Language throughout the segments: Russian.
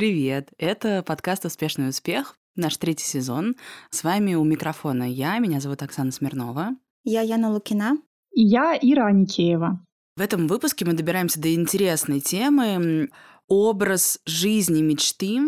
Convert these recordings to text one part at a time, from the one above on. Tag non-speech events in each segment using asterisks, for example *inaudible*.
Привет! Это подкаст «Успешный успех», наш третий сезон. С вами у микрофона я, меня зовут Оксана Смирнова. Я Яна Лукина. И я Ира Аникеева. В этом выпуске мы добираемся до интересной темы образ жизни мечты,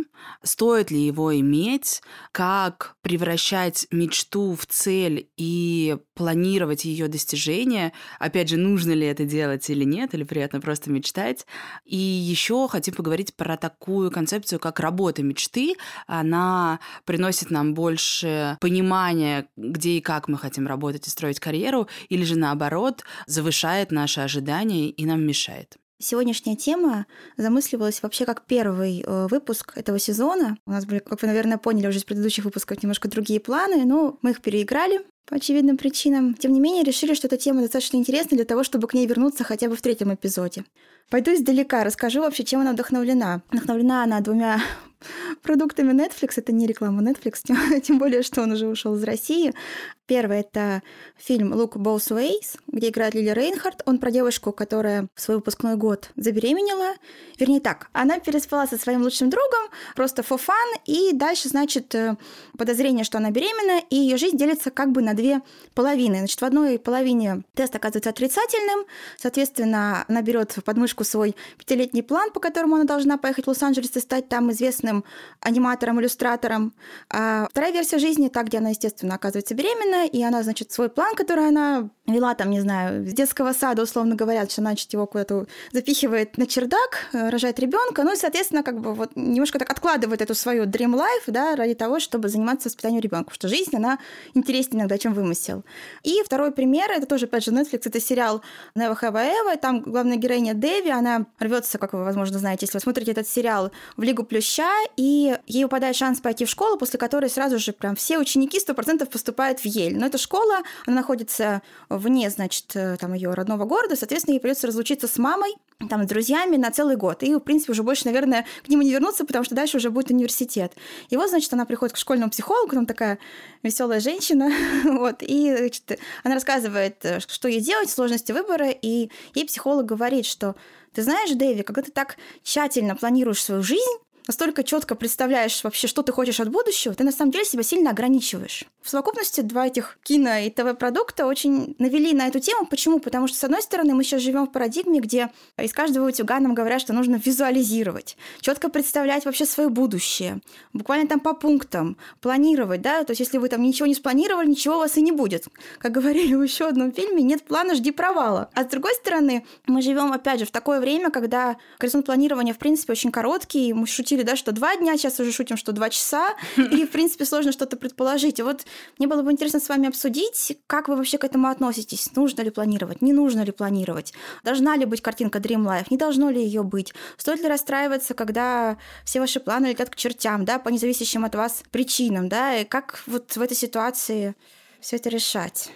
стоит ли его иметь, как превращать мечту в цель и планировать ее достижение. Опять же, нужно ли это делать или нет, или приятно просто мечтать. И еще хотим поговорить про такую концепцию, как работа мечты. Она приносит нам больше понимания, где и как мы хотим работать и строить карьеру, или же наоборот, завышает наши ожидания и нам мешает. Сегодняшняя тема замысливалась вообще как первый э, выпуск этого сезона. У нас были, как вы, наверное, поняли уже из предыдущих выпусков, немножко другие планы, но мы их переиграли по очевидным причинам. Тем не менее, решили, что эта тема достаточно интересна для того, чтобы к ней вернуться хотя бы в третьем эпизоде. Пойду издалека, расскажу вообще, чем она вдохновлена. Вдохновлена она двумя продуктами Netflix. Это не реклама Netflix, *laughs* тем, более, что он уже ушел из России. Первый — это фильм «Look Both Ways», где играет Лили Рейнхард. Он про девушку, которая в свой выпускной год забеременела. Вернее так, она переспала со своим лучшим другом, просто for fun, и дальше, значит, э, подозрение, что она беременна, и ее жизнь делится как бы на две половины. Значит, в одной половине тест оказывается отрицательным, соответственно, она берет подмышку свой пятилетний план, по которому она должна поехать в Лос-Анджелес и стать там известным аниматором, иллюстратором. А вторая версия жизни, та, где она, естественно, оказывается беременна, и она, значит, свой план, который она вела там, не знаю, с детского сада, условно говоря, что, значит, его куда-то запихивает на чердак, э, рожает ребенка, ну и, соответственно, как бы вот немножко так откладывает эту свою dream life, да, ради того, чтобы заниматься воспитанием ребенка, что жизнь, она интереснее иногда, чем вымысел. И второй пример, это тоже, опять же, Netflix, это сериал Have I Ever, там главная героиня Дэви, она рвется, как вы, возможно, знаете, если вы смотрите этот сериал, в Лигу Плюща, и ей выпадает шанс пойти в школу, после которой сразу же прям все ученики 100% поступают в Ель. Но эта школа, она находится вне, значит, э, там ее родного города, соответственно, ей придется разлучиться с мамой, там, с друзьями на целый год. И, в принципе, уже больше, наверное, к нему не вернуться, потому что дальше уже будет университет. И вот, значит, она приходит к школьному психологу, там такая веселая женщина, *laughs* вот, и значит, она рассказывает, э, что ей делать, сложности выбора, и ей психолог говорит, что ты знаешь, Дэви, когда ты так тщательно планируешь свою жизнь, настолько четко представляешь вообще, что ты хочешь от будущего, ты на самом деле себя сильно ограничиваешь. В совокупности два этих кино и ТВ-продукта очень навели на эту тему. Почему? Потому что, с одной стороны, мы сейчас живем в парадигме, где из каждого утюга нам говорят, что нужно визуализировать, четко представлять вообще свое будущее, буквально там по пунктам, планировать, да, то есть если вы там ничего не спланировали, ничего у вас и не будет. Как говорили в еще одном фильме, нет плана, жди провала. А с другой стороны, мы живем, опять же, в такое время, когда горизонт планирования, в принципе, очень короткий, мы шутили, да, что два дня, сейчас уже шутим, что два часа, и, в принципе, сложно что-то предположить. И вот мне было бы интересно с вами обсудить, как вы вообще к этому относитесь. Нужно ли планировать, не нужно ли планировать? Должна ли быть картинка Dream Life, не должно ли ее быть? Стоит ли расстраиваться, когда все ваши планы летят к чертям, да, по независящим от вас причинам, да? И как вот в этой ситуации все это решать?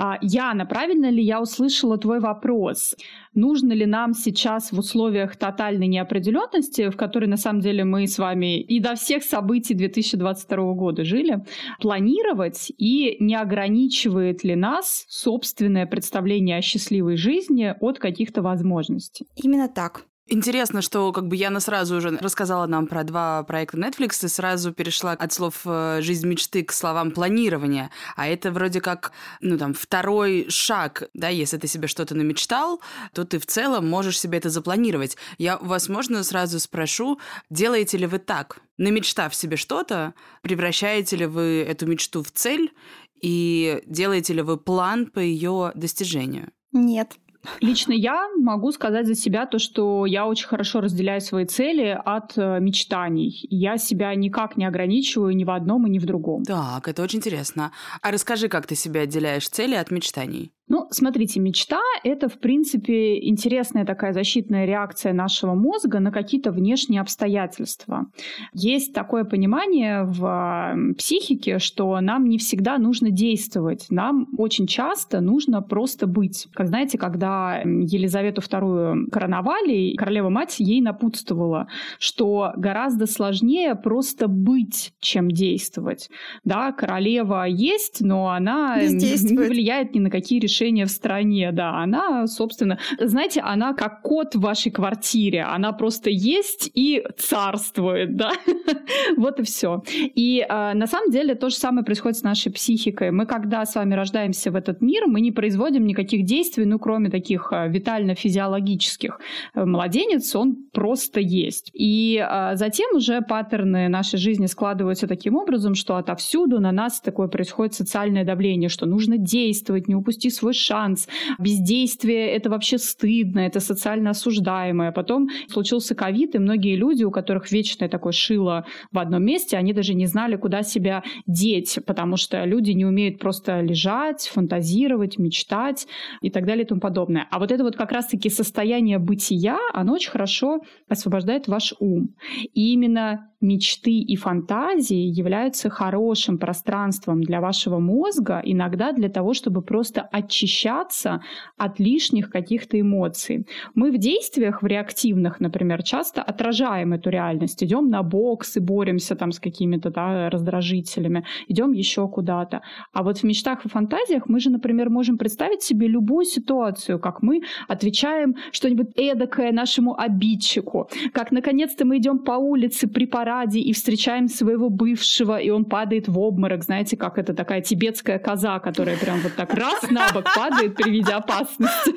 А, Яна, правильно ли я услышала твой вопрос? Нужно ли нам сейчас в условиях тотальной неопределенности, в которой на самом деле мы с вами и до всех событий 2022 года жили, планировать и не ограничивает ли нас собственное представление о счастливой жизни от каких-то возможностей? Именно так. Интересно, что как бы Яна сразу уже рассказала нам про два проекта Netflix и сразу перешла от слов э, «жизнь мечты» к словам «планирование». А это вроде как, ну там, второй шаг, да, если ты себе что-то намечтал, то ты в целом можешь себе это запланировать. Я вас, можно, сразу спрошу, делаете ли вы так? Намечтав себе что-то, превращаете ли вы эту мечту в цель и делаете ли вы план по ее достижению? Нет. Лично я могу сказать за себя то, что я очень хорошо разделяю свои цели от э, мечтаний. Я себя никак не ограничиваю ни в одном и ни в другом. Так, это очень интересно. А расскажи, как ты себя отделяешь цели от мечтаний? Ну, смотрите, мечта — это, в принципе, интересная такая защитная реакция нашего мозга на какие-то внешние обстоятельства. Есть такое понимание в психике, что нам не всегда нужно действовать. Нам очень часто нужно просто быть. Как знаете, когда Елизавету II короновали, королева-мать ей напутствовала, что гораздо сложнее просто быть, чем действовать. Да, королева есть, но она *laughs* не влияет ни на какие решения решения в стране, да. Она, собственно, знаете, она как кот в вашей квартире. Она просто есть и царствует, да. *laughs* Вот и все. И э, на самом деле то же самое происходит с нашей психикой. Мы, когда с вами рождаемся в этот мир, мы не производим никаких действий, ну, кроме таких э, витально-физиологических. Младенец, он просто есть. И э, затем уже паттерны нашей жизни складываются таким образом, что отовсюду на нас такое происходит социальное давление, что нужно действовать, не упусти свой шанс. Бездействие — это вообще стыдно, это социально осуждаемое. Потом случился ковид, и многие люди, у которых вечное такое шило в одном месте, они даже не знали, куда себя деть, потому что люди не умеют просто лежать, фантазировать, мечтать и так далее и тому подобное. А вот это вот как раз-таки состояние бытия, оно очень хорошо освобождает ваш ум. И именно мечты и фантазии являются хорошим пространством для вашего мозга, иногда для того, чтобы просто очищаться от лишних каких-то эмоций. Мы в действиях, в реактивных, например, часто отражаем эту реальность. Идем на бокс и боремся там с какими-то да, раздражителями, идем еще куда-то. А вот в мечтах и фантазиях мы же, например, можем представить себе любую ситуацию, как мы отвечаем что-нибудь эдакое нашему обидчику, как наконец-то мы идем по улице при параде и встречаем своего бывшего, и он падает в обморок, знаете, как это такая тибетская коза, которая прям вот так раз на бок падает при виде опасности.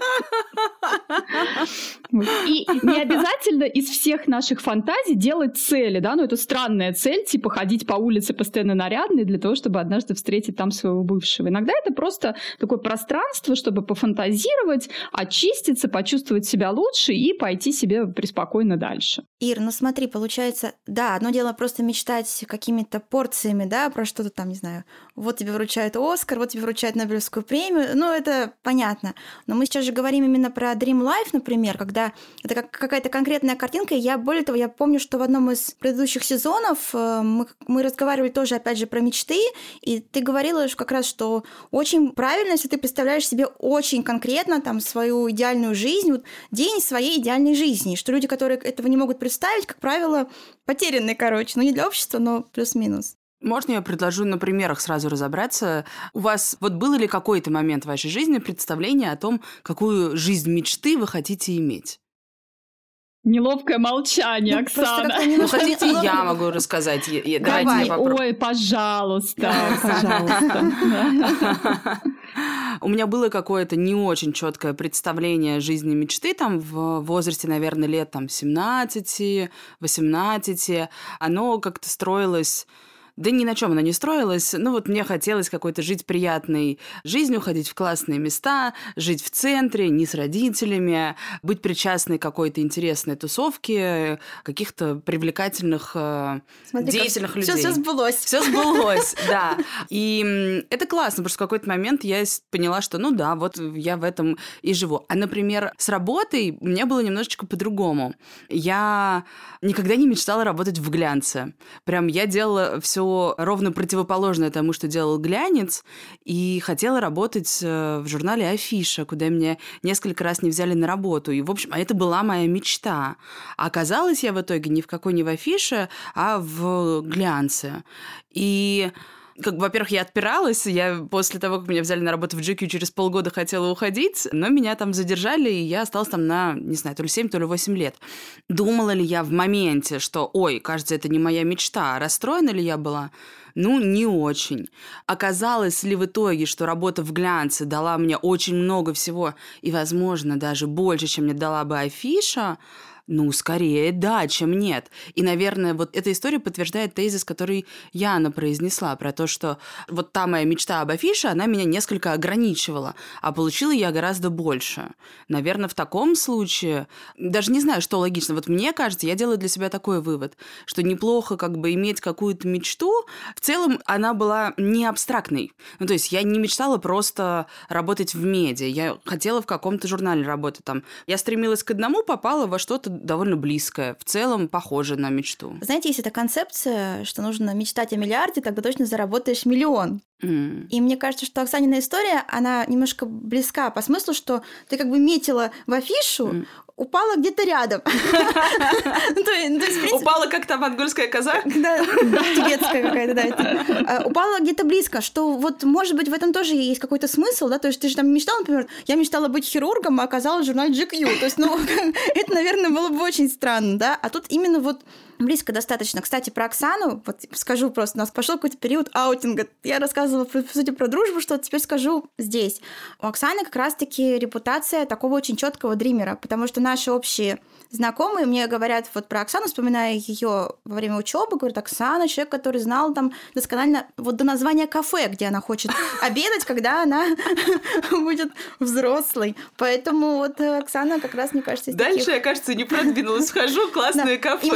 И не обязательно из всех наших фантазий делать цели, да, ну это странная цель, типа ходить по улице постоянно нарядной для того, чтобы однажды встретить там своего бывшего. Иногда это просто такое пространство, чтобы пофантазировать, очиститься, почувствовать себя лучше и пойти себе преспокойно дальше. Ир, ну смотри, получается, да, одно дело просто мечтать какими-то порциями, да, про что-то там, не знаю, вот тебе вручают Оскар, вот тебе вручают Нобелевскую премию, ну это понятно. Но мы сейчас же говорим именно про Dream Life, например, когда это как какая-то конкретная картинка. И я, более того, я помню, что в одном из предыдущих сезонов э, мы, мы разговаривали тоже, опять же, про мечты, и ты говорила как раз, что очень правильно, если ты представляешь себе очень конкретно там свою идеальную жизнь, вот день своей идеальной жизни, что люди, которые этого не могут представить, как правило, потерянные, короче, ну не для общества, но плюс-минус. Можно я предложу на примерах сразу разобраться? У вас вот был ли какой-то момент в вашей жизни представление о том, какую жизнь мечты вы хотите иметь? Неловкое молчание, ну, Оксана. Ну, хотите, я могу рассказать. Давайте я Ой, пожалуйста, пожалуйста. *laughs* У меня было какое-то не очень четкое представление жизни мечты там в возрасте, наверное, лет там 17, 18. Оно как-то строилось да ни на чем она не строилась. Ну вот мне хотелось какой-то жить приятной жизнью, ходить в классные места, жить в центре, не с родителями, быть причастной к какой-то интересной тусовке, каких-то привлекательных, э, Смотри, деятельных людей. Все, все сбылось. Все сбылось, *laughs* да. И это классно, потому что в какой-то момент я поняла, что ну да, вот я в этом и живу. А, например, с работой мне было немножечко по-другому. Я никогда не мечтала работать в глянце. Прям я делала все ровно противоположное тому, что делал глянец, и хотела работать э, в журнале «Афиша», куда меня несколько раз не взяли на работу. И, в общем, а это была моя мечта. А оказалась я в итоге ни в какой не в «Афише», а в глянце. И как бы, во-первых, я отпиралась, я после того, как меня взяли на работу в GQ, через полгода хотела уходить, но меня там задержали, и я осталась там на, не знаю, то ли 7, то ли 8 лет. Думала ли я в моменте, что, ой, кажется, это не моя мечта, расстроена ли я была? Ну, не очень. Оказалось ли в итоге, что работа в глянце дала мне очень много всего, и, возможно, даже больше, чем мне дала бы афиша, ну, скорее да, чем нет. И, наверное, вот эта история подтверждает тезис, который Яна произнесла, про то, что вот та моя мечта об афише, она меня несколько ограничивала, а получила я гораздо больше. Наверное, в таком случае, даже не знаю, что логично, вот мне кажется, я делаю для себя такой вывод, что неплохо как бы иметь какую-то мечту, в целом она была не абстрактной. Ну, то есть я не мечтала просто работать в медиа, я хотела в каком-то журнале работать там. Я стремилась к одному, попала во что-то довольно близкое, в целом похоже на мечту. Знаете, есть эта концепция, что нужно мечтать о миллиарде, тогда точно заработаешь миллион. Mm. И мне кажется, что Оксанина история, она немножко близка по смыслу, что ты как бы метила в афишу, mm. упала где-то рядом. *laughs* Ну, упала как там монгольская коза? Да, тибетская какая-то, да. А, упала где-то близко, что вот, может быть, в этом тоже есть какой-то смысл, да, то есть ты же там мечтал, например, я мечтала быть хирургом, а оказалась в журнале GQ, то есть, ну, *laughs* это, наверное, было бы очень странно, да, а тут именно вот близко достаточно. Кстати, про Оксану, вот скажу просто, у нас пошел какой-то период аутинга. Я рассказывала, по сути, про дружбу, что теперь скажу здесь. У Оксаны как раз-таки репутация такого очень четкого дримера, потому что наши общие знакомые мне говорят вот про Оксану, вспоминая ее во время учебы, говорят, Оксана, человек, который знал там досконально вот до названия кафе, где она хочет *laughs* обедать, когда она *laughs* будет взрослой. Поэтому вот Оксана как раз, мне кажется, Дальше я, кажется, не продвинулась. Схожу, *laughs* классное кафе.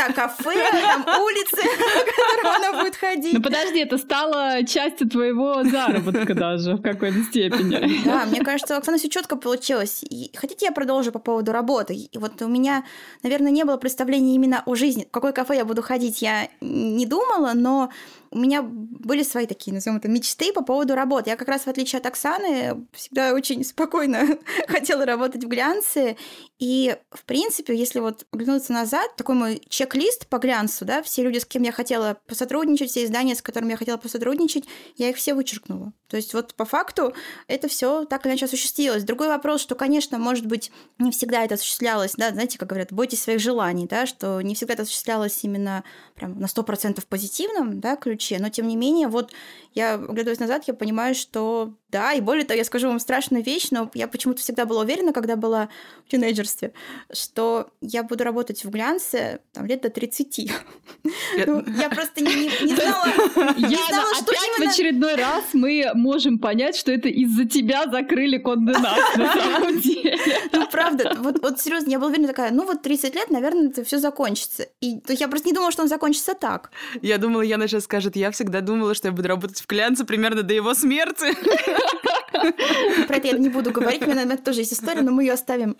Да, кафе, там улицы, *laughs* по которым она будет ходить. Ну подожди, это стало частью твоего заработка даже в какой-то степени. Да, мне кажется, у Оксаны все четко получилось. И хотите, я продолжу по поводу работы? И вот у меня, наверное, не было представления именно о жизни. В какое кафе я буду ходить, я не думала, но у меня были свои такие, назовем это, мечты по поводу работы. Я как раз, в отличие от Оксаны, всегда очень *laughs* спокойно хотела работать в глянце. И, в принципе, если вот оглянуться назад, такой мой чек-лист по глянцу, да, все люди, с кем я хотела посотрудничать, все издания, с которыми я хотела посотрудничать, я их все вычеркнула. То есть вот по факту это все так или иначе осуществилось. Другой вопрос, что, конечно, может быть, не всегда это осуществлялось, да, знаете, как говорят, бойтесь своих желаний, да, что не всегда это осуществлялось именно прям на 100% позитивном, да, ключе, ключе. Но тем не менее, вот я, оглядываясь назад, я понимаю, что да, и более того, я скажу вам страшную вещь, но я почему-то всегда была уверена, когда была в тинейджерстве, что я буду работать в глянце там, лет до 30. Ну, я просто не знала, Яна, опять в очередной раз мы можем понять, что это из-за тебя закрыли конденат на самом деле. Ну, правда, вот, вот серьезно, я была уверена такая, ну вот 30 лет, наверное, это все закончится. И я просто не думала, что он закончится так. Я думала, Яна сейчас скажет, я всегда думала, что я буду работать в глянце примерно до его смерти. *laughs* Про это я не буду говорить, у меня, тоже есть история, но мы ее оставим.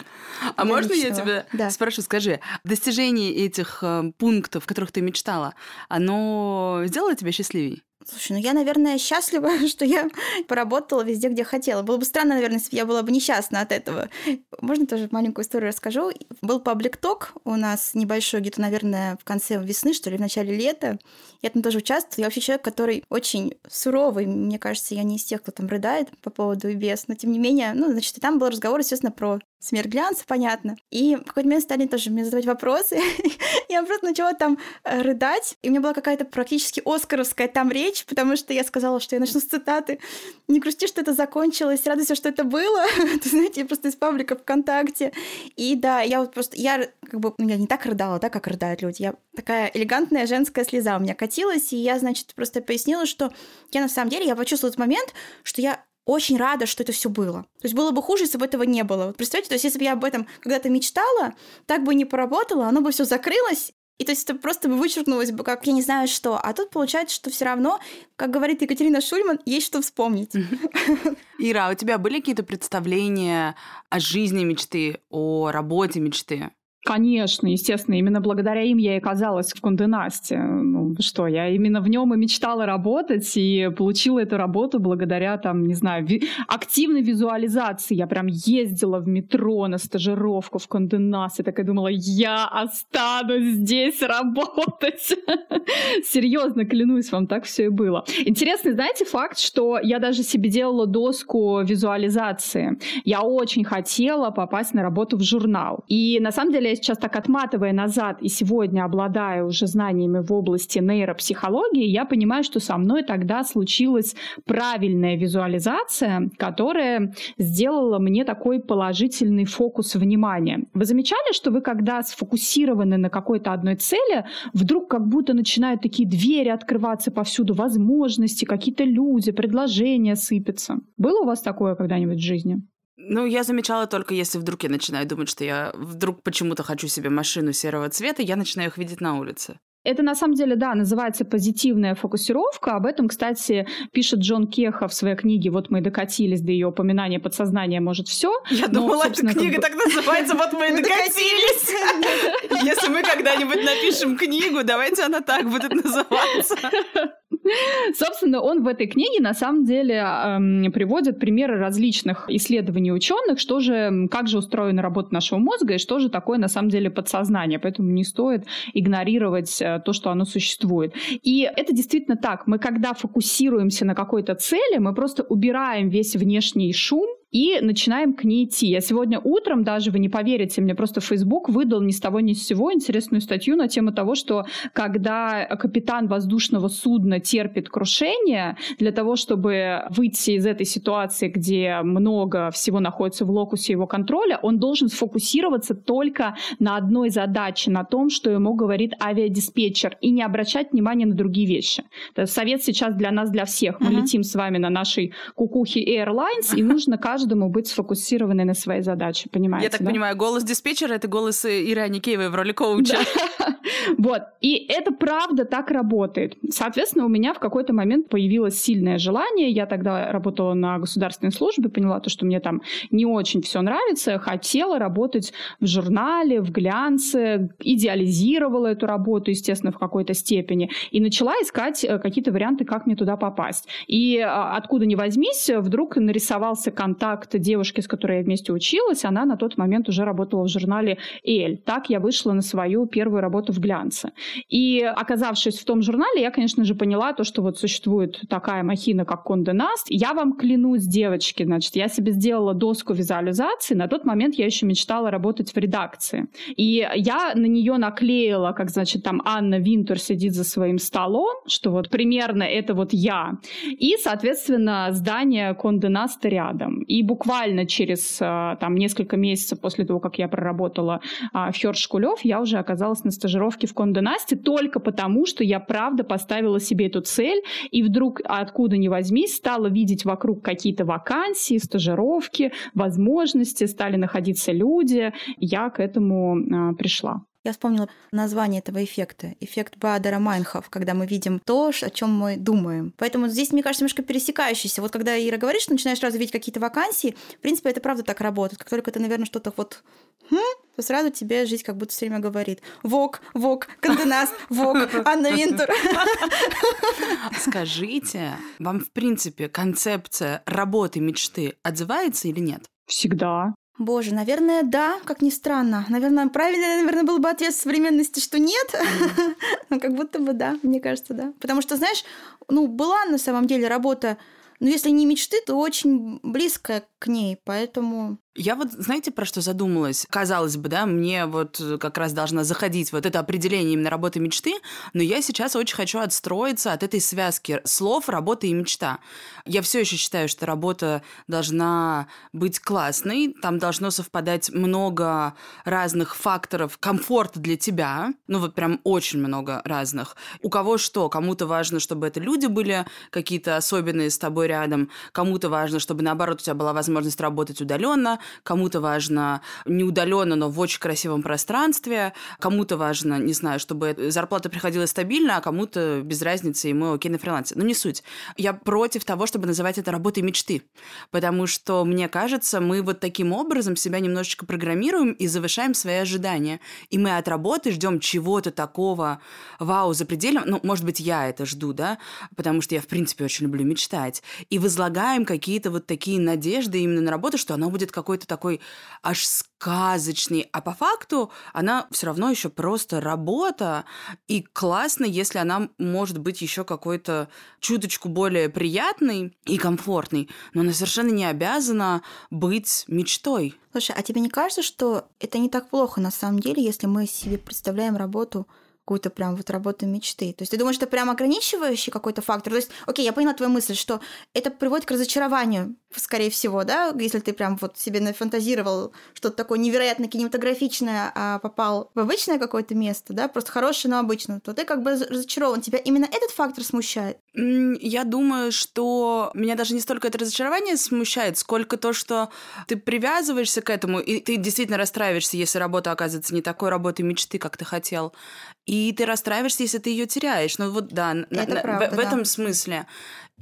А можно я тебя спрошу, скажи, достижение этих э, пунктов, которых ты мечтала, оно сделало тебя счастливей? Слушай, ну я, наверное, счастлива, *laughs* что я поработала везде, где хотела. Было бы странно, наверное, если бы я была бы несчастна от этого. Можно тоже маленькую историю расскажу. Был паблик ток у нас небольшой, где-то, наверное, в конце весны, что ли, в начале лета. Я там тоже участвовала. Я вообще человек, который очень суровый. Мне кажется, я не из тех, кто там рыдает по поводу ИБС. Но, тем не менее, ну, значит, и там был разговор, естественно, про смерть глянца, понятно. И в какой-то момент стали тоже мне задавать вопросы. *laughs* я просто начала там э, рыдать. И у меня была какая-то практически оскаровская там речь, потому что я сказала, что я начну с цитаты. Не грусти, что это закончилось, радуйся, что это было. *laughs* Ты знаете, я просто из паблика ВКонтакте. И да, я вот просто, я как бы, ну, я не так рыдала, да, как рыдают люди. Я такая элегантная женская слеза у меня катилась, и я, значит, просто пояснила, что я на самом деле, я почувствовала этот момент, что я очень рада, что это все было. То есть было бы хуже, если бы этого не было. Вот представьте, то есть если бы я об этом когда-то мечтала, так бы не поработала, оно бы все закрылось, и то есть это просто бы вычеркнулось бы, как я не знаю что. А тут получается, что все равно, как говорит Екатерина Шульман, есть что вспомнить. *laughs* Ира, а у тебя были какие-то представления о жизни мечты, о работе мечты? Конечно, естественно, именно благодаря им я и оказалась в Конденасте. Ну что, я именно в нем и мечтала работать, и получила эту работу благодаря, там, не знаю, ви- активной визуализации. Я прям ездила в метро на стажировку в Конденасте, такая думала, я останусь здесь работать. *laughs* Серьезно, клянусь вам, так все и было. Интересный, знаете, факт, что я даже себе делала доску визуализации. Я очень хотела попасть на работу в журнал. И на самом деле я сейчас так отматывая назад и сегодня обладая уже знаниями в области нейропсихологии, я понимаю, что со мной тогда случилась правильная визуализация, которая сделала мне такой положительный фокус внимания. Вы замечали, что вы когда сфокусированы на какой-то одной цели, вдруг как будто начинают такие двери открываться повсюду, возможности, какие-то люди, предложения сыпятся. Было у вас такое когда-нибудь в жизни? Ну, я замечала только, если вдруг я начинаю думать, что я вдруг почему-то хочу себе машину серого цвета, я начинаю их видеть на улице. Это на самом деле, да, называется позитивная фокусировка. Об этом, кстати, пишет Джон Кеха в своей книге «Вот мы и докатились до ее опоминания подсознание может все». Я Но, думала, эта книга так называется «Вот мы и *laughs* докатились». Если мы когда-нибудь напишем книгу, давайте она так будет называться. *laughs* Собственно, он в этой книге на самом деле эм, приводит примеры различных исследований ученых, что же, как же устроена работа нашего мозга и что же такое на самом деле подсознание. Поэтому не стоит игнорировать э, то, что оно существует. И это действительно так. Мы когда фокусируемся на какой-то цели, мы просто убираем весь внешний шум, и начинаем к ней идти. Я сегодня утром, даже вы не поверите, мне просто Facebook выдал ни с того ни с сего интересную статью на тему того, что когда капитан воздушного судна терпит крушение, для того, чтобы выйти из этой ситуации, где много всего находится в локусе его контроля, он должен сфокусироваться только на одной задаче, на том, что ему говорит авиадиспетчер, и не обращать внимания на другие вещи. Совет сейчас для нас, для всех. Мы uh-huh. летим с вами на нашей кукухе Airlines, и нужно каждый каждому быть сфокусированной на своей задаче, понимаете? Я так да? понимаю, голос диспетчера — это голос Иры Аникеевой в роли коуча. *laughs* Вот. И это правда так работает. Соответственно, у меня в какой-то момент появилось сильное желание. Я тогда работала на государственной службе, поняла то, что мне там не очень все нравится. Хотела работать в журнале, в глянце, идеализировала эту работу, естественно, в какой-то степени. И начала искать э, какие-то варианты, как мне туда попасть. И а, откуда ни возьмись, вдруг нарисовался контакт контакт девушки, с которой я вместе училась, она на тот момент уже работала в журнале «Эль». Так я вышла на свою первую работу в глянце. И оказавшись в том журнале, я, конечно же, поняла то, что вот существует такая махина, как Конде Наст. Я вам клянусь, девочки, значит, я себе сделала доску визуализации. На тот момент я еще мечтала работать в редакции. И я на нее наклеила, как, значит, там Анна Винтер сидит за своим столом, что вот примерно это вот я. И, соответственно, здание Конде Наста рядом. И буквально через а, там, несколько месяцев после того, как я проработала а, в Хёрш Шкулев, я уже оказалась на стажировке в Насте только потому, что я правда поставила себе эту цель, и вдруг откуда ни возьмись стала видеть вокруг какие-то вакансии, стажировки, возможности, стали находиться люди. Я к этому а, пришла. Я вспомнила название этого эффекта. Эффект Бадера Майнхоф, когда мы видим то, о чем мы думаем. Поэтому здесь, мне кажется, немножко пересекающийся. Вот когда Ира говорит, что начинаешь сразу видеть какие-то вакансии, в принципе, это правда так работает. Как только ты, наверное, что-то вот хм, то сразу тебе жизнь как будто все время говорит «Вок, Вок, Канденаст, Вок, Анна Винтур». Скажите, вам, в принципе, концепция работы мечты отзывается или нет? Всегда. Боже, наверное, да, как ни странно. Наверное, правильно, наверное, был бы ответ современности, что нет. *laughs* Но как будто бы да, мне кажется, да. Потому что, знаешь, ну, была на самом деле работа, ну, если не мечты, то очень близкая к ней, поэтому я вот, знаете, про что задумалась? Казалось бы, да, мне вот как раз должна заходить вот это определение именно работы мечты, но я сейчас очень хочу отстроиться от этой связки слов работа и мечта. Я все еще считаю, что работа должна быть классной, там должно совпадать много разных факторов комфорта для тебя, ну вот прям очень много разных. У кого что, кому-то важно, чтобы это люди были какие-то особенные с тобой рядом, кому-то важно, чтобы наоборот у тебя была возможность работать удаленно, кому-то важно не удаленно, но в очень красивом пространстве, кому-то важно, не знаю, чтобы зарплата приходила стабильно, а кому-то без разницы, и мы окей на фрилансе. Но не суть. Я против того, чтобы называть это работой мечты, потому что, мне кажется, мы вот таким образом себя немножечко программируем и завышаем свои ожидания. И мы от работы ждем чего-то такого, вау, запредельного. Ну, может быть, я это жду, да, потому что я, в принципе, очень люблю мечтать. И возлагаем какие-то вот такие надежды именно на работу, что она будет какой какой-то такой аж сказочный, а по факту она все равно еще просто работа, и классно, если она может быть еще какой-то чуточку более приятной и комфортной, но она совершенно не обязана быть мечтой. Слушай, а тебе не кажется, что это не так плохо на самом деле, если мы себе представляем работу какую-то прям вот работу мечты. То есть ты думаешь, это прям ограничивающий какой-то фактор? То есть, окей, я поняла твою мысль, что это приводит к разочарованию, скорее всего, да, если ты прям вот себе нафантазировал что-то такое невероятно кинематографичное, а попал в обычное какое-то место, да, просто хорошее, но обычное, то ты как бы разочарован. Тебя именно этот фактор смущает? Я думаю, что меня даже не столько это разочарование смущает, сколько то, что ты привязываешься к этому, и ты действительно расстраиваешься, если работа оказывается не такой работой мечты, как ты хотел. И ты расстраиваешься, если ты ее теряешь. Ну вот да, это на, правда, в, в да. этом смысле.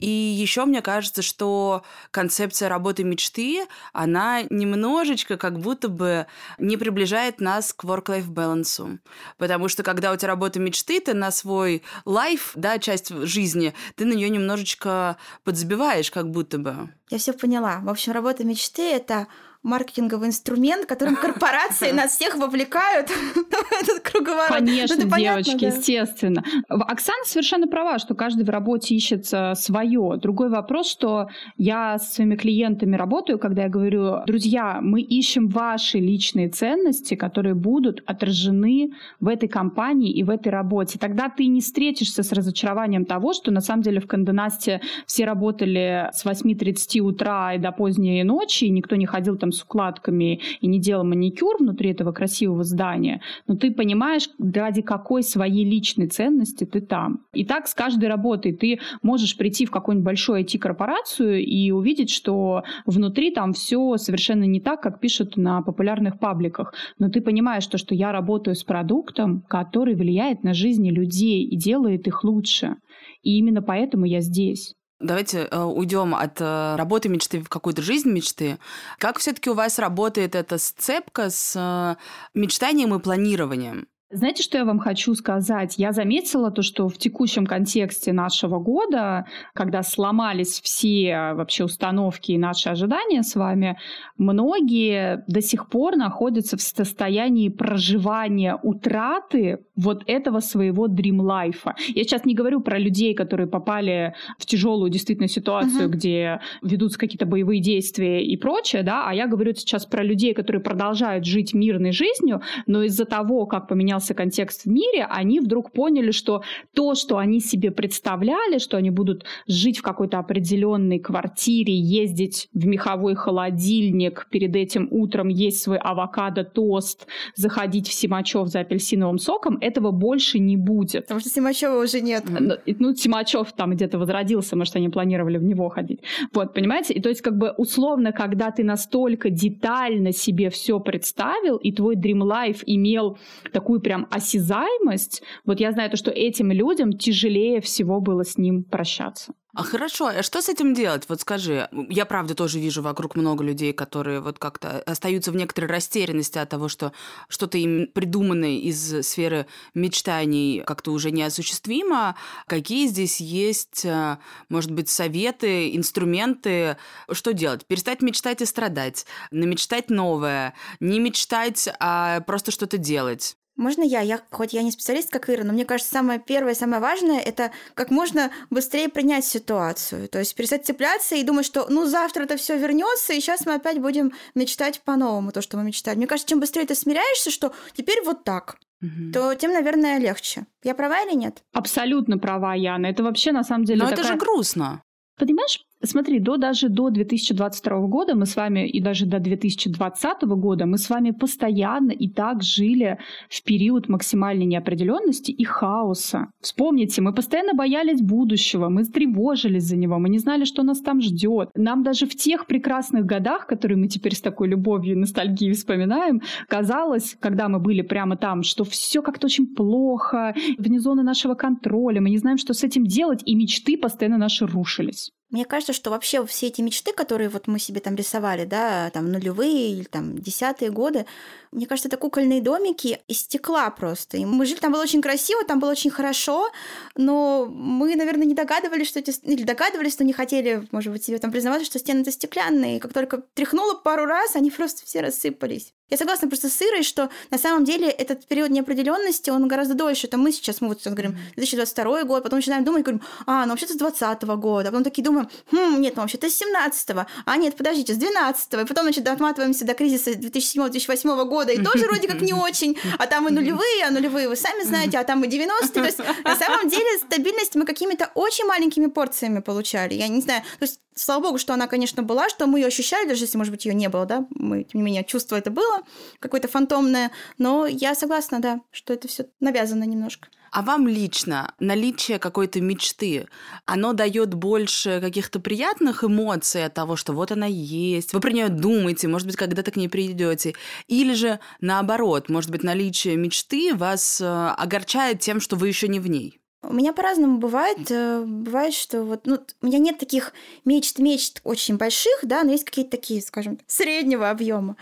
И еще мне кажется, что концепция работы мечты, она немножечко как будто бы не приближает нас к work-life balance. Потому что когда у тебя работа мечты, ты на свой life, да, часть жизни, ты на нее немножечко подзабиваешь, как будто бы. Я все поняла. В общем, работа мечты это маркетинговый инструмент, которым *laughs* корпорации нас всех вовлекают *laughs* в этот круговорот. Ну, Конечно, ну, девочки, понятно, да. естественно. Оксана совершенно права, что каждый в работе ищет свое. Другой вопрос, что я с своими клиентами работаю, когда я говорю, друзья, мы ищем ваши личные ценности, которые будут отражены в этой компании и в этой работе. Тогда ты не встретишься с разочарованием того, что на самом деле в Канденасте все работали с 8.30 утра и до поздней ночи, и никто не ходил там с укладками и не делал маникюр внутри этого красивого здания, но ты понимаешь, ради какой своей личной ценности ты там. И так с каждой работой ты можешь прийти в какую-нибудь большую IT-корпорацию и увидеть, что внутри там все совершенно не так, как пишут на популярных пабликах. Но ты понимаешь то, что я работаю с продуктом, который влияет на жизни людей и делает их лучше. И именно поэтому я здесь. Давайте э, уйдем от э, работы мечты в какую-то жизнь мечты. Как все-таки у вас работает эта сцепка с э, мечтанием и планированием? Знаете, что я вам хочу сказать? Я заметила то, что в текущем контексте нашего года, когда сломались все вообще установки и наши ожидания с вами, многие до сих пор находятся в состоянии проживания утраты вот этого своего life. Я сейчас не говорю про людей, которые попали в тяжелую действительно ситуацию, uh-huh. где ведутся какие-то боевые действия и прочее, да, а я говорю сейчас про людей, которые продолжают жить мирной жизнью, но из-за того, как поменялся поменялся контекст в мире, они вдруг поняли, что то, что они себе представляли, что они будут жить в какой-то определенной квартире, ездить в меховой холодильник, перед этим утром есть свой авокадо-тост, заходить в Симачев за апельсиновым соком, этого больше не будет. Потому что Симачева уже нет. Ну, ну Симачев там где-то возродился, может, они планировали в него ходить. Вот, понимаете? И то есть, как бы, условно, когда ты настолько детально себе все представил, и твой Dream Life имел такую прям осязаемость, вот я знаю то, что этим людям тяжелее всего было с ним прощаться. А хорошо, а что с этим делать? Вот скажи, я правда тоже вижу вокруг много людей, которые вот как-то остаются в некоторой растерянности от того, что что-то им придуманное из сферы мечтаний как-то уже неосуществимо. Какие здесь есть, э, может быть, советы, инструменты, что делать? Перестать мечтать и страдать, намечтать новое, не мечтать, а просто что-то делать. Можно я? я? Хоть я не специалист, как Ира, но мне кажется, самое первое, самое важное – это как можно быстрее принять ситуацию. То есть перестать цепляться и думать, что ну завтра это все вернется, и сейчас мы опять будем мечтать по-новому то, что мы мечтали. Мне кажется, чем быстрее ты смиряешься, что теперь вот так, угу. то тем, наверное, легче. Я права или нет? Абсолютно права, Яна. Это вообще на самом деле. Но такая... это же грустно. Понимаешь, Смотри, до даже до 2022 года мы с вами и даже до 2020 года мы с вами постоянно и так жили в период максимальной неопределенности и хаоса. Вспомните, мы постоянно боялись будущего, мы тревожились за него, мы не знали, что нас там ждет. Нам даже в тех прекрасных годах, которые мы теперь с такой любовью и ностальгией вспоминаем, казалось, когда мы были прямо там, что все как-то очень плохо, вне зоны нашего контроля, мы не знаем, что с этим делать, и мечты постоянно наши рушились. Мне кажется, что вообще все эти мечты, которые вот мы себе там рисовали, да, там нулевые или там десятые годы, мне кажется, это кукольные домики из стекла просто. И мы жили, там было очень красиво, там было очень хорошо, но мы, наверное, не догадывались, что эти... Или догадывались, но не хотели, может быть, себе там признаваться, что стены это стеклянные. И как только тряхнуло пару раз, они просто все рассыпались. Я согласна просто с Ирой, что на самом деле этот период неопределенности, он гораздо дольше. Это мы сейчас, мы вот говорим, 2022 год, потом начинаем думать, говорим, а, ну вообще-то с 2020 года, а потом такие думаем, хм, нет, ну вообще-то с 17 а нет, подождите, с 12 и потом, значит, отматываемся до кризиса 2007-2008 года, и тоже вроде как не *laughs* очень, а там и нулевые, а нулевые вы сами знаете, а там и 90-е, то есть на самом деле стабильность мы какими-то очень маленькими порциями получали, я не знаю, то есть слава богу, что она, конечно, была, что мы ее ощущали, даже если, может быть, ее не было, да, мы, тем не менее, чувство это было, какое-то фантомное, но я согласна, да, что это все навязано немножко. А вам лично наличие какой-то мечты, оно дает больше каких-то приятных эмоций от того, что вот она есть, вы про нее думаете, может быть, когда-то к ней придете, или же наоборот, может быть, наличие мечты вас э, огорчает тем, что вы еще не в ней? У меня по-разному бывает. Э, бывает, что вот, ну, у меня нет таких мечт-мечт очень больших, да, но есть какие-то такие, скажем, среднего объема.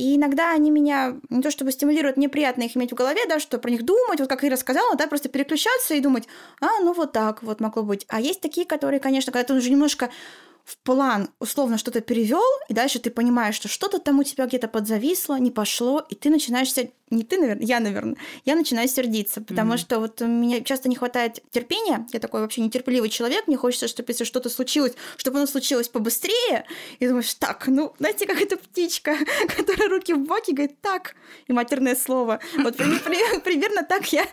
И иногда они меня не то чтобы стимулируют, мне приятно их иметь в голове, да, что про них думать, вот как Ира сказала, да, просто переключаться и думать, а, ну вот так вот могло быть. А есть такие, которые, конечно, когда ты уже немножко в план условно что-то перевел, и дальше ты понимаешь, что что-то там у тебя где-то подзависло, не пошло, и ты начинаешь себя не ты, наверное, я, наверное, я начинаю сердиться, потому mm-hmm. что вот мне часто не хватает терпения, я такой вообще нетерпеливый человек, мне хочется, чтобы если что-то случилось, чтобы оно случилось побыстрее, и думаешь, так, ну, знаете, как эта птичка, *laughs* которая руки в боки говорит, так, и матерное слово. Вот примерно так *laughs* я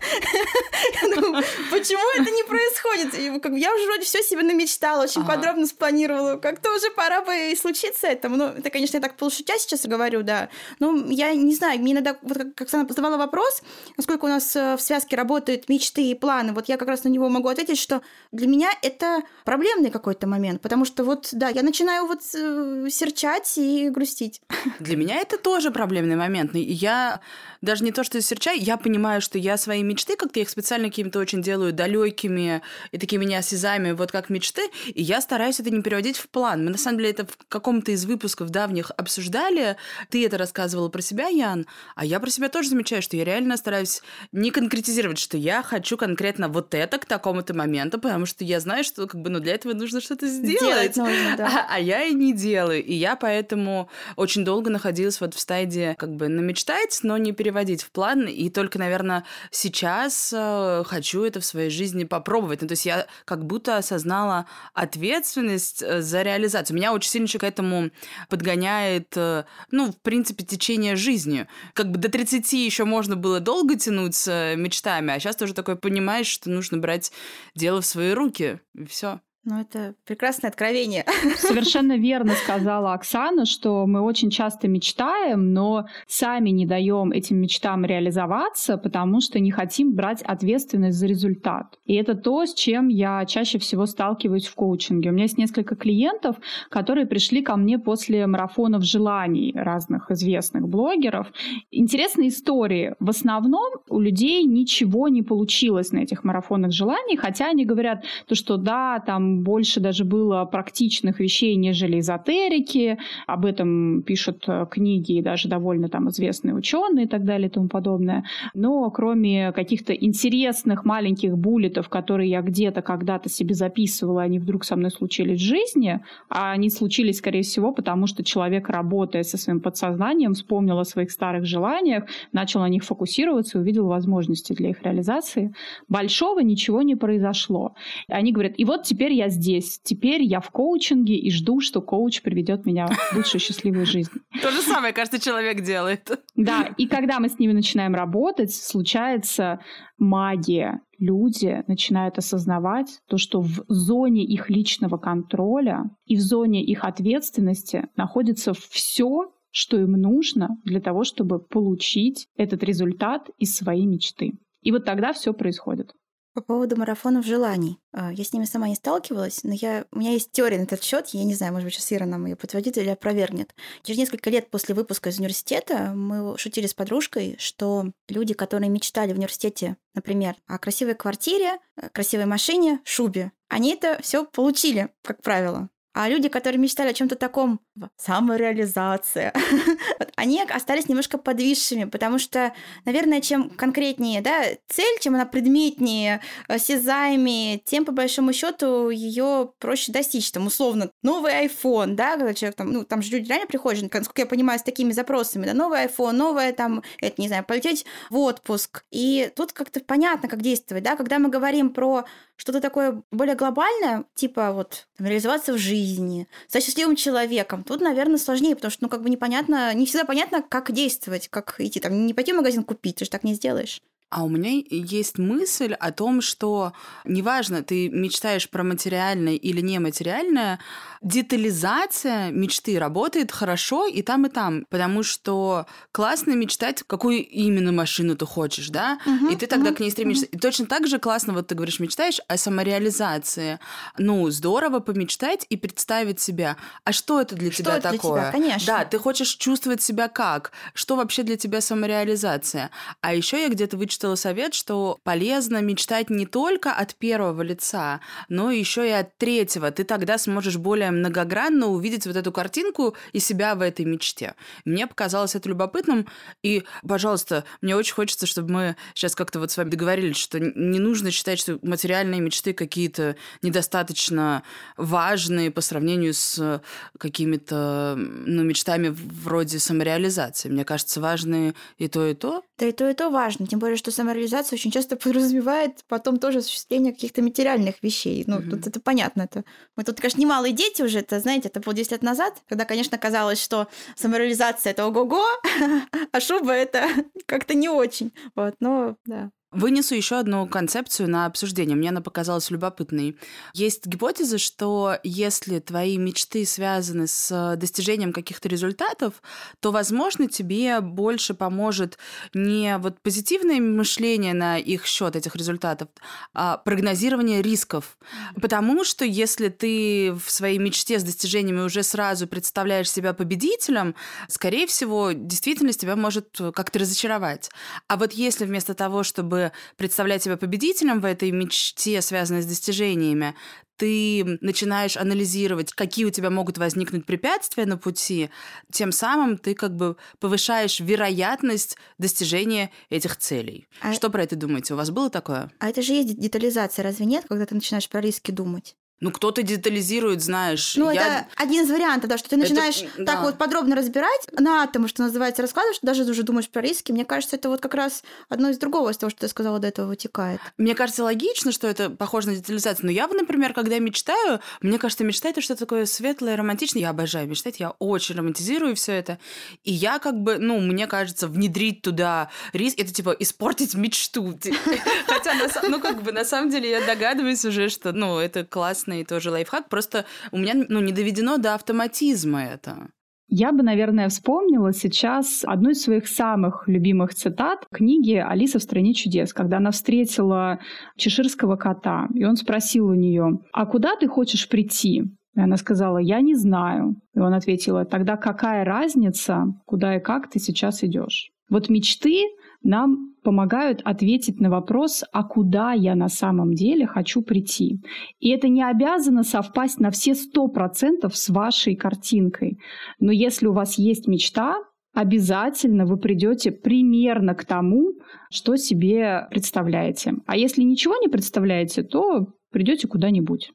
думаю, почему это не происходит? Я уже вроде все себе намечтала, очень подробно спланировала, как-то уже пора бы и случиться этому. Ну, это, конечно, я так полушутя сейчас говорю, да, но я не знаю, мне иногда, вот как Оксана задавала вопрос, насколько у нас э, в связке работают мечты и планы. Вот я как раз на него могу ответить, что для меня это проблемный какой-то момент, потому что вот, да, я начинаю вот э, серчать и грустить. Для меня это тоже проблемный момент. И я даже не то, что серчаю, я понимаю, что я свои мечты, как-то их специально какими-то очень делаю далекими и такими неосязаемыми, вот как мечты, и я стараюсь это не переводить в план. Мы, на самом деле, это в каком-то из выпусков давних обсуждали. Ты это рассказывала про себя, Ян, а я про себя тоже замечаю, что я реально стараюсь не конкретизировать, что я хочу конкретно вот это к такому-то моменту, потому что я знаю, что как бы, ну, для этого нужно что-то сделать. Делать нужно, да. *laughs* а, а я и не делаю. И я поэтому очень долго находилась вот в стадии как бы намечтать, но не переводить переводить в план, и только, наверное, сейчас э, хочу это в своей жизни попробовать. Ну, то есть я как будто осознала ответственность э, за реализацию. Меня очень сильно к этому подгоняет, э, ну, в принципе, течение жизни. Как бы до 30 еще можно было долго тянуть с мечтами, а сейчас тоже такое понимаешь, что нужно брать дело в свои руки, и все. Ну, это прекрасное откровение. *laughs* Совершенно верно сказала Оксана, что мы очень часто мечтаем, но сами не даем этим мечтам реализоваться, потому что не хотим брать ответственность за результат. И это то, с чем я чаще всего сталкиваюсь в коучинге. У меня есть несколько клиентов, которые пришли ко мне после марафонов желаний разных известных блогеров. Интересные истории. В основном у людей ничего не получилось на этих марафонах желаний, хотя они говорят, то, что да, там больше даже было практичных вещей, нежели эзотерики. Об этом пишут э, книги и даже довольно там известные ученые и так далее и тому подобное. Но кроме каких-то интересных маленьких буллетов, которые я где-то когда-то себе записывала, они вдруг со мной случились в жизни, а они случились, скорее всего, потому что человек, работая со своим подсознанием, вспомнил о своих старых желаниях, начал на них фокусироваться и увидел возможности для их реализации. Большого ничего не произошло. Они говорят, и вот теперь я здесь. Теперь я в коучинге и жду, что коуч приведет меня в лучшую счастливую жизнь. То же самое, кажется, человек делает. Да, и когда мы с ними начинаем работать, случается магия. Люди начинают осознавать то, что в зоне их личного контроля и в зоне их ответственности находится все, что им нужно для того, чтобы получить этот результат из своей мечты. И вот тогда все происходит. По поводу марафонов желаний. А, я с ними сама не сталкивалась, но я, у меня есть теория на этот счет. Я не знаю, может быть, сейчас Ира нам ее подтвердит или опровергнет. Через несколько лет после выпуска из университета мы шутили с подружкой, что люди, которые мечтали в университете, например, о красивой квартире, красивой машине, шубе, они это все получили, как правило. А люди, которые мечтали о чем-то таком, самореализация, *laughs* они остались немножко подвисшими, потому что, наверное, чем конкретнее да, цель, чем она предметнее, осязаемее, тем, по большому счету, ее проще достичь. Там, условно, новый iPhone, да, когда человек там, ну, там же люди реально приходят, насколько я понимаю, с такими запросами, да, новый iPhone, новое там, это, не знаю, полететь в отпуск. И тут как-то понятно, как действовать, да, когда мы говорим про что-то такое более глобальное, типа вот там, реализоваться в жизни, стать счастливым человеком, тут, наверное, сложнее, потому что, ну, как бы непонятно, не всегда понятно, как действовать, как идти, там, не пойти в магазин купить, ты же так не сделаешь. А у меня есть мысль о том, что неважно, ты мечтаешь про материальное или нематериальное, детализация мечты работает хорошо и там, и там. Потому что классно мечтать, какую именно машину ты хочешь, да? Угу, и ты тогда угу, к ней стремишься. Угу. И точно так же классно, вот ты говоришь, мечтаешь о самореализации. Ну, здорово помечтать и представить себя. А что это для что тебя это такое? Для тебя, конечно. Да, ты хочешь чувствовать себя как? Что вообще для тебя самореализация? А еще я где-то вычитала вычитала совет, что полезно мечтать не только от первого лица, но еще и от третьего. Ты тогда сможешь более многогранно увидеть вот эту картинку и себя в этой мечте. Мне показалось это любопытным. И, пожалуйста, мне очень хочется, чтобы мы сейчас как-то вот с вами договорились, что не нужно считать, что материальные мечты какие-то недостаточно важные по сравнению с какими-то ну, мечтами вроде самореализации. Мне кажется, важны и то, и то. Да и то, и то важно. Тем более, что самореализация очень часто *laughs* подразумевает потом тоже осуществление каких-то материальных вещей. Ну, mm-hmm. тут это понятно. Это... Мы тут, конечно, немалые дети уже, это, знаете, это было 10 лет назад, когда, конечно, казалось, что самореализация — это ого-го, *laughs* а шуба — это *laughs* как-то не очень. Вот, но, да. Вынесу еще одну концепцию на обсуждение. Мне она показалась любопытной. Есть гипотеза, что если твои мечты связаны с достижением каких-то результатов, то, возможно, тебе больше поможет не вот позитивное мышление на их счет этих результатов, а прогнозирование рисков. Потому что если ты в своей мечте с достижениями уже сразу представляешь себя победителем, скорее всего, действительность тебя может как-то разочаровать. А вот если вместо того, чтобы представлять себя победителем в этой мечте, связанной с достижениями, ты начинаешь анализировать, какие у тебя могут возникнуть препятствия на пути, тем самым ты как бы повышаешь вероятность достижения этих целей. А... Что про это думаете? У вас было такое? А это же есть детализация, разве нет, когда ты начинаешь про риски думать? Ну, кто-то детализирует, знаешь. Ну, я... это один из вариантов, да, что ты начинаешь это, так да. вот подробно разбирать на атомы, что называется, раскладываешь, даже уже думаешь про риски. Мне кажется, это вот как раз одно из другого, из того, что ты сказала до этого, вытекает. Мне кажется, логично, что это похоже на детализацию. Но я, например, когда мечтаю, мне кажется, мечтать это что-то такое светлое, романтичное. Я обожаю мечтать, я очень романтизирую все это. И я как бы, ну, мне кажется, внедрить туда риск, это типа испортить мечту. *laughs* Хотя, ну, как бы, на самом деле я догадываюсь уже, что, ну, это классно классный тоже лайфхак, просто у меня ну, не доведено до автоматизма это. Я бы, наверное, вспомнила сейчас одну из своих самых любимых цитат книги «Алиса в стране чудес», когда она встретила чеширского кота, и он спросил у нее, «А куда ты хочешь прийти?» И она сказала, «Я не знаю». И он ответил, «Тогда какая разница, куда и как ты сейчас идешь?» Вот мечты нам помогают ответить на вопрос, а куда я на самом деле хочу прийти. И это не обязано совпасть на все сто процентов с вашей картинкой. Но если у вас есть мечта, обязательно вы придете примерно к тому, что себе представляете. А если ничего не представляете, то придете куда-нибудь.